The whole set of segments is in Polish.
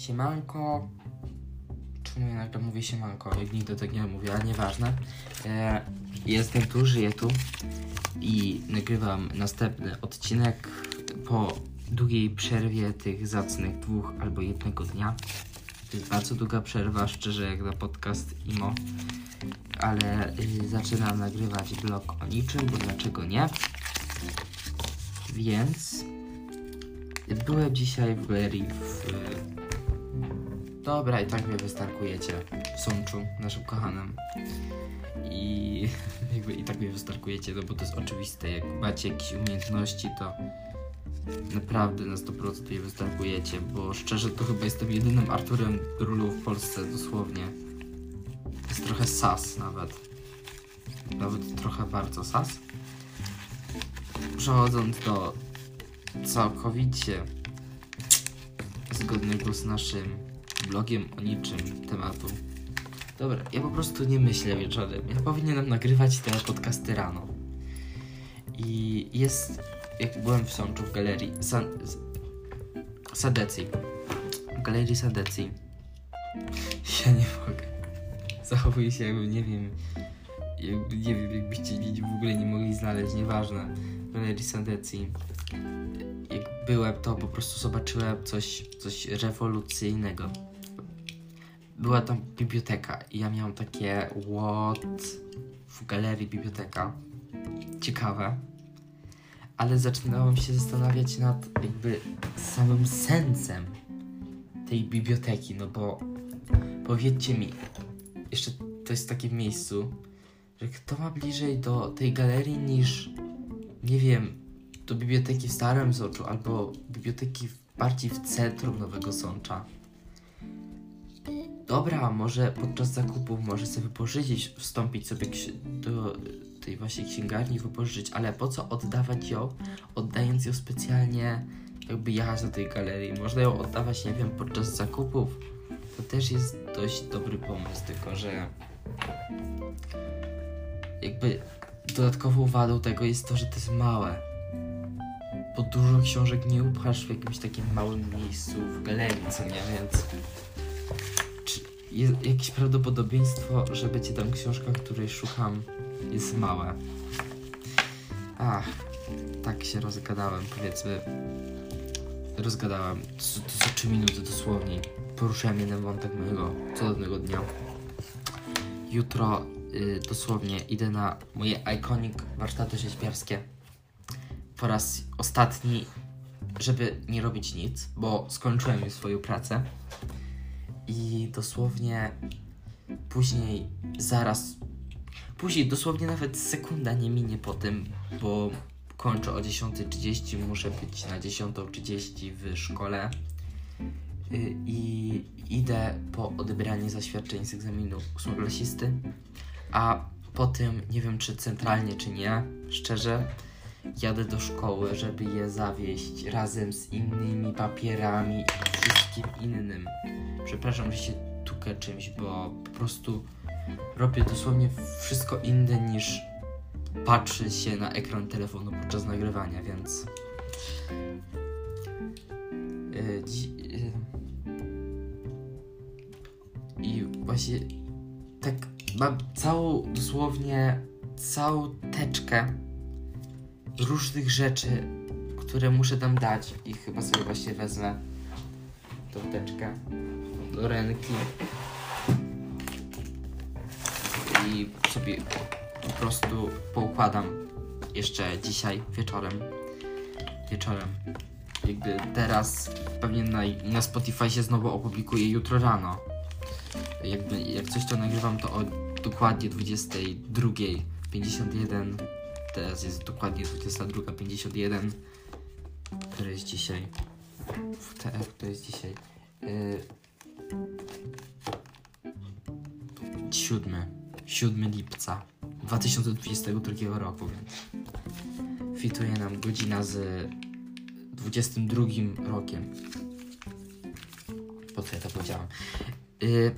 Siemanko. Czemu ja nagle mówię siemanko? Jak nigdy tak nie mówię, ale nieważne. E, jestem tu, żyję tu i nagrywam następny odcinek po długiej przerwie tych zacnych dwóch albo jednego dnia. To jest bardzo długa przerwa, szczerze jak na podcast IMO. Ale y, zaczynam nagrywać blog o niczym, bo dlaczego nie? Więc byłem dzisiaj w galerii w... Dobra, i tak mnie wystarkujecie w Sączu, naszym kochanym. I jakby i tak mnie wystarkujecie, no bo to jest oczywiste. Jak macie jakieś umiejętności, to naprawdę na 100% je wystarkujecie, bo szczerze to chyba jestem jedynym Arturem Rulu w Polsce, dosłownie. Jest trochę sas nawet. Nawet trochę bardzo sas. Przechodząc do całkowicie zgodnego z naszym blogiem o niczym tematu. Dobra, ja po prostu nie myślę wieczorem. Ja powinienem nagrywać te podcasty rano. I jest, jak byłem w Sączu w galerii San, Sadecji. W galerii Sadecji. Ja nie mogę. Zachowuję się jakby, nie wiem, jakby, nie wiem, jakbyście w ogóle nie mogli znaleźć, nieważne. W galerii Sadecji jak byłem, to po prostu zobaczyłem coś, coś rewolucyjnego. Była tam biblioteka i ja miałem takie what w galerii biblioteka. Ciekawe. Ale zaczynałem się zastanawiać nad jakby samym sensem tej biblioteki, no bo powiedzcie mi, jeszcze to jest w takim miejscu, że kto ma bliżej do tej galerii niż, nie wiem, do biblioteki w Starym Sączu albo biblioteki bardziej w centrum Nowego Sącza. Dobra, może podczas zakupów może sobie wypożyczyć, wstąpić sobie do tej właśnie księgarni wypożyczyć, ale po co oddawać ją, oddając ją specjalnie jakby jechać do tej galerii. Można ją oddawać, nie wiem, podczas zakupów. To też jest dość dobry pomysł, tylko że jakby dodatkową wadą tego jest to, że to jest małe bo dużo książek nie upchasz w jakimś takim małym miejscu w galerii, co nie, więc jest jakieś prawdopodobieństwo, że będzie tam książka, której szukam, jest małe. Ach, tak się rozgadałem, powiedzmy. Rozgadałem co, co 3 minuty dosłownie. Poruszyłem jeden wątek mojego cudownego dnia. Jutro y, dosłownie idę na moje iconic warsztaty rzeźbiarskie po raz ostatni, żeby nie robić nic, bo skończyłem już swoją pracę. I dosłownie później, zaraz, później dosłownie nawet sekunda nie minie po tym, bo kończę o 10.30, muszę być na 10.30 w szkole. Y, i idę po odebranie zaświadczeń z egzaminu ósmoklasisty, a po tym nie wiem czy centralnie czy nie, szczerze, jadę do szkoły, żeby je zawieźć razem z innymi papierami i wszystkim innym. Przepraszam, że się tukę czymś, bo po prostu robię dosłownie wszystko inne niż patrzy się na ekran telefonu podczas nagrywania, więc. Yy, yy. I właśnie tak mam całą, dosłownie całą teczkę różnych rzeczy, które muszę tam dać i chyba sobie właśnie wezmę tą teczkę do ręki i sobie po prostu poukładam jeszcze dzisiaj wieczorem. Wieczorem. Jakby teraz pewnie na, na Spotify się znowu opublikuje jutro rano. Jakby jak coś to nagrywam to o dokładnie 22.51 Teraz jest dokładnie 22.51. Które jest dzisiaj? WTF, które jest dzisiaj? Yy... 7. 7 lipca 2022 roku, więc fituje nam godzina z 22 rokiem. Po co ja to powiedziałem? Yy,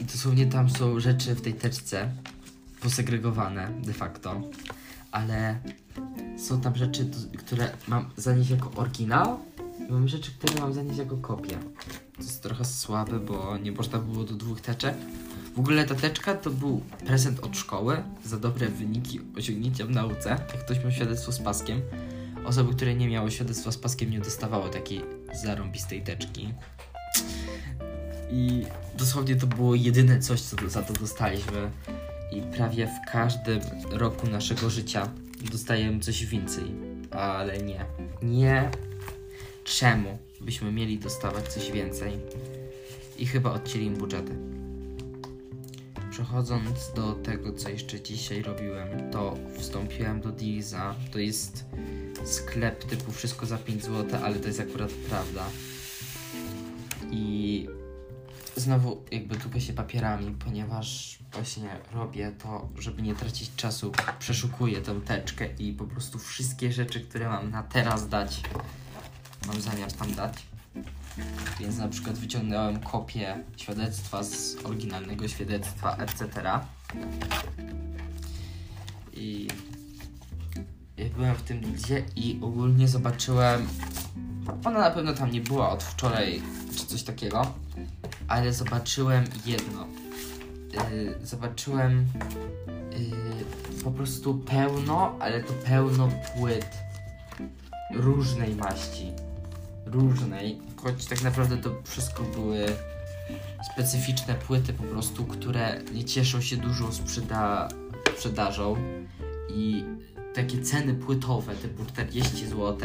I dosłownie tam są rzeczy w tej teczce, posegregowane de facto, ale są tam rzeczy, które mam zanieść jako oryginał i mam rzeczy, które mam zanieść jako kopię. To jest trochę słabe, bo nie można było do dwóch teczek. W ogóle ta teczka to był prezent od szkoły za dobre wyniki osiągnięcia w nauce. Jak ktoś miał świadectwo z paskiem, osoby, które nie miały świadectwa z paskiem, nie dostawały takiej zarąbistej teczki. I dosłownie to było jedyne coś, co za to dostaliśmy. I prawie w każdym roku naszego życia dostajemy coś więcej. Ale nie. Nie. Czemu byśmy mieli dostawać coś więcej? I chyba odcięli im budżety. Przechodząc do tego, co jeszcze dzisiaj robiłem, to wstąpiłem do Dealsa. To jest sklep typu wszystko za 5 zł, ale to jest akurat prawda. Znowu jakby długo się papierami, ponieważ właśnie robię to, żeby nie tracić czasu, przeszukuję tę teczkę i po prostu wszystkie rzeczy, które mam na teraz dać, mam zamiar tam dać. Więc na przykład wyciągnąłem kopię świadectwa z oryginalnego świadectwa, etc. I byłem w tym lidzie i ogólnie zobaczyłem, ona na pewno tam nie była od wczoraj czy coś takiego, ale zobaczyłem jedno. Yy, zobaczyłem yy, po prostu pełno, ale to pełno płyt różnej maści. Różnej, choć tak naprawdę to wszystko były specyficzne płyty po prostu, które nie cieszą się dużą sprzeda sprzedażą i takie ceny płytowe typu 40 zł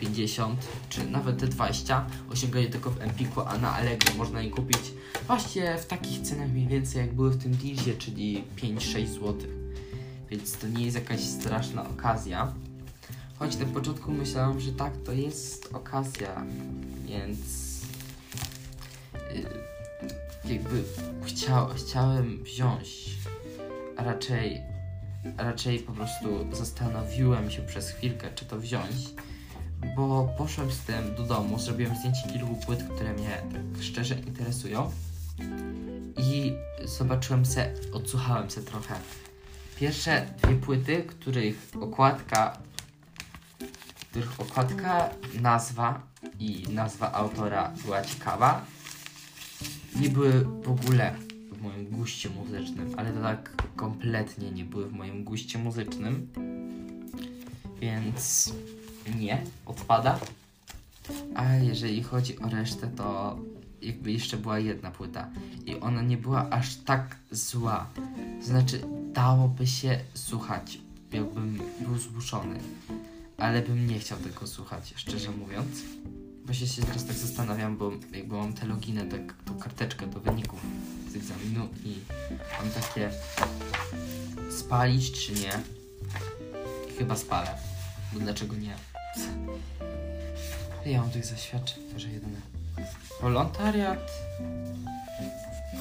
50 czy nawet te 20 osiągają tylko w Empiku, a na Allegro można je kupić właśnie w takich cenach mniej więcej jak były w tym dealsie, czyli 5-6 zł. Więc to nie jest jakaś straszna okazja. Choć na początku myślałem, że tak, to jest okazja, więc yy, jakby chciał, chciałem wziąć, a raczej, a raczej po prostu zastanowiłem się przez chwilkę, czy to wziąć bo poszłem z tym do domu, zrobiłem zdjęcie kilku płyt, które mnie tak szczerze interesują. I zobaczyłem se, odsłuchałem se trochę. Pierwsze dwie płyty, których okładka, których okładka, nazwa i nazwa autora była ciekawa, nie były w ogóle w moim guście muzycznym, ale to tak kompletnie nie były w moim guście muzycznym, więc nie, odpada. A jeżeli chodzi o resztę, to jakby jeszcze była jedna płyta i ona nie była aż tak zła. Znaczy, dałoby się słuchać, jakbym był zmuszony, ale bym nie chciał tego słuchać, szczerze mówiąc. Właśnie się teraz tak zastanawiam, bo jakby mam tę loginę, tak, tą karteczkę do wyników z egzaminu i mam takie spalić czy nie? Chyba spalę, dlaczego nie? Ja mam tych zaświadczeń, że jedyne. Wolontariat,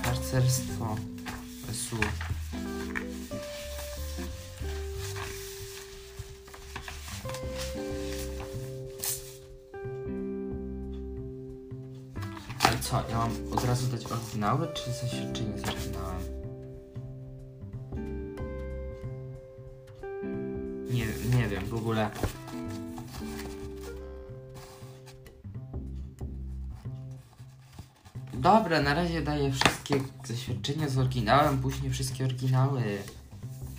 harcerstwo, SU. Ale co, ja mam od razu dać oryginały, czy zaświadczenie z oryginałem? Wiem, w ogóle Dobra, na razie daję wszystkie zaświadczenia z oryginałem, później wszystkie oryginały.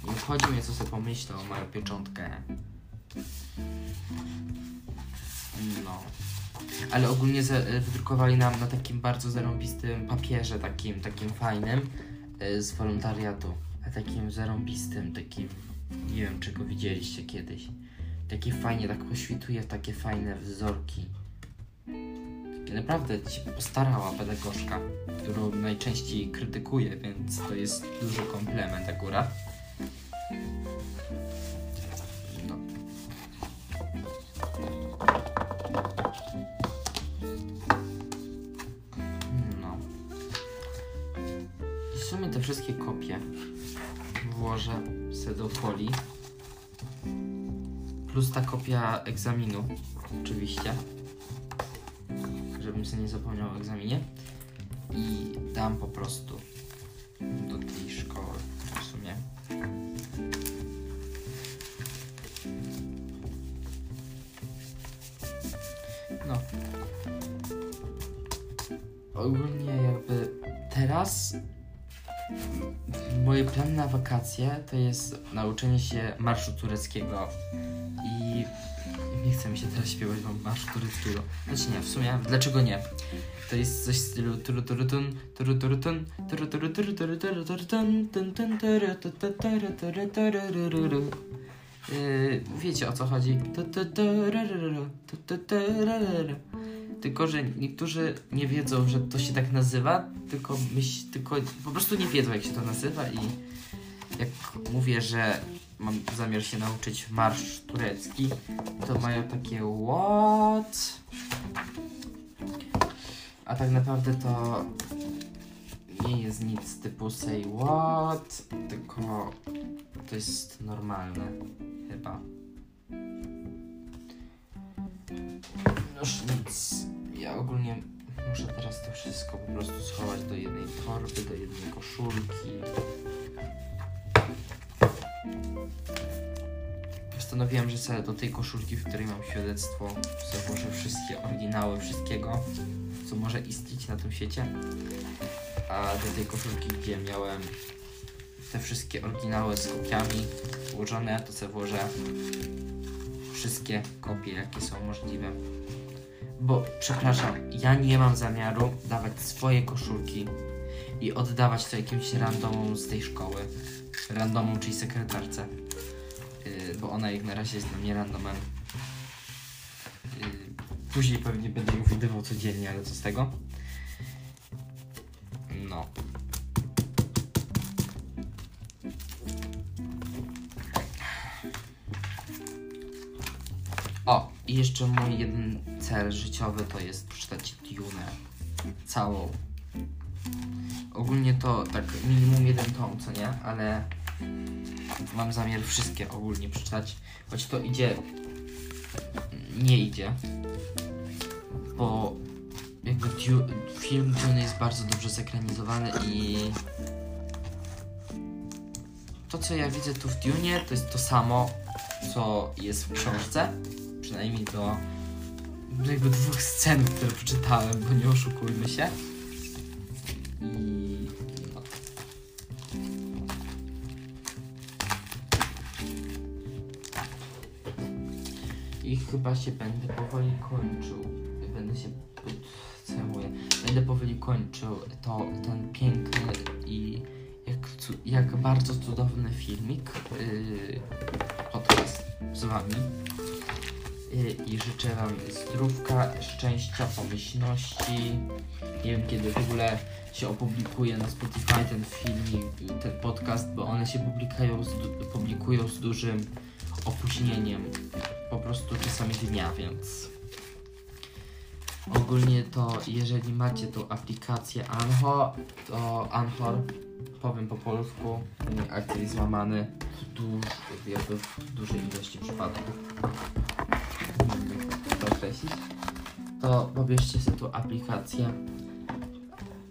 Nie obchodzi mnie, co sobie pomyślą o moją pieczątkę. No. Ale ogólnie za- wydrukowali nam na takim bardzo zarąbistym papierze, takim, takim fajnym, y, z wolontariatu. A takim zarąbistym, takim, nie wiem, czy go widzieliście kiedyś. Takie fajnie, tak pośwituje w takie fajne wzorki. Naprawdę się postarała pedagogzka, którą najczęściej krytykuję, więc to jest duży komplement akurat. No. No. W sumie te wszystkie kopie włożę sobie do folii. Plus ta kopia egzaminu, oczywiście żebym sobie nie zapomniał o egzaminie. I dam po prostu do tej szkoły w sumie. No. ogólnie jakby teraz moje plany na wakacje to jest nauczenie się marszu tureckiego i nie chce mi się teraz śpiewać wam marszu tureckiego. Znaczy nie, w sumie, dlaczego nie? To jest coś w stylu turu turu tun, turu turu tun, turu turu Yy, Wiecie o co chodzi. Tylko, że niektórzy nie wiedzą, że to się tak nazywa, tylko, myśl, tylko po prostu nie wiedzą, jak się to nazywa i jak mówię, że mam zamiar się nauczyć marsz turecki, to mają takie what? A tak naprawdę to nie jest nic typu say what, tylko to jest normalne chyba. Noż nic. Ja ogólnie muszę teraz to wszystko po prostu schować do jednej torby, do jednej koszulki. Postanowiłem, że sobie do tej koszulki, w której mam świadectwo, założę wszystkie oryginały wszystkiego, co może istnieć na tym świecie. A do tej koszulki, gdzie miałem te wszystkie oryginały z kopiami ułożone, to sobie włożę wszystkie kopie, jakie są możliwe. Bo, przepraszam, ja nie mam zamiaru dawać swoje koszulki i oddawać to jakimś randomom z tej szkoły. Randomom, czyli sekretarce. Yy, bo ona jak na razie jest dla mnie randomem. Yy, później pewnie będę ją widywał codziennie, ale co z tego? O, i jeszcze mój jeden cel życiowy to jest przeczytać Dune. Całą. Ogólnie to tak minimum jeden tom, co nie? Ale mam zamiar wszystkie ogólnie przeczytać. Choć to idzie... Nie idzie. Bo film Dune jest bardzo dobrze zekranizowany i... To, co ja widzę tu w Dune, to jest to samo, co jest w książce. Przynajmniej do do jakby dwóch scen, które przeczytałem, bo nie oszukujmy się. I no. I chyba się będę powoli kończył. Będę się. Będę powoli kończył to ten piękny i jak, jak bardzo cudowny filmik. Yy, podcast z wami. Y, i życzę Wam zdrówka, szczęścia, pomyślności. Nie wiem kiedy w ogóle się opublikuje na Spotify ten film i ten podcast, bo one się publikują z, publikują z dużym opóźnieniem, po prostu czasami dnia, więc ogólnie to jeżeli macie tą aplikację Anho, to Anhor, powiem po polsku, ten jest złamany w, duż, jakby w dużej ilości przypadków to określić, to pobierzcie sobie tą aplikację,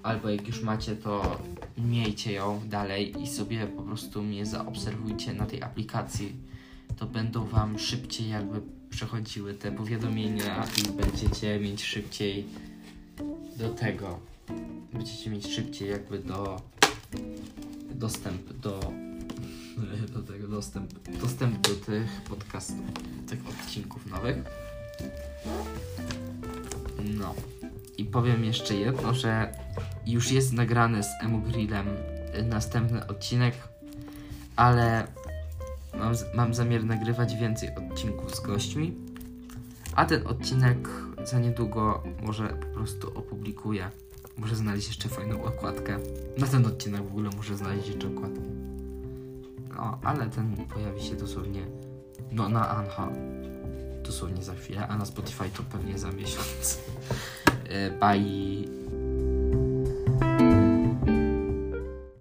albo jak już macie, to miejcie ją dalej i sobie po prostu mnie zaobserwujcie na tej aplikacji. To będą Wam szybciej jakby przechodziły te powiadomienia i będziecie mieć szybciej do tego. Będziecie mieć szybciej jakby do dostęp do do tego dostęp, dostęp do tych podcastów, tych odcinków nowych. No. I powiem jeszcze jedno, że już jest nagrany z Emu Grillem następny odcinek, ale mam, mam zamiar nagrywać więcej odcinków z gośćmi, a ten odcinek za niedługo może po prostu opublikuję. Muszę znaleźć jeszcze fajną okładkę. Na ten odcinek w ogóle muszę znaleźć jeszcze okładkę. No, ale ten pojawi się dosłownie no, na Anha dosłownie za chwilę, a na Spotify to pewnie za miesiąc. E, Bye.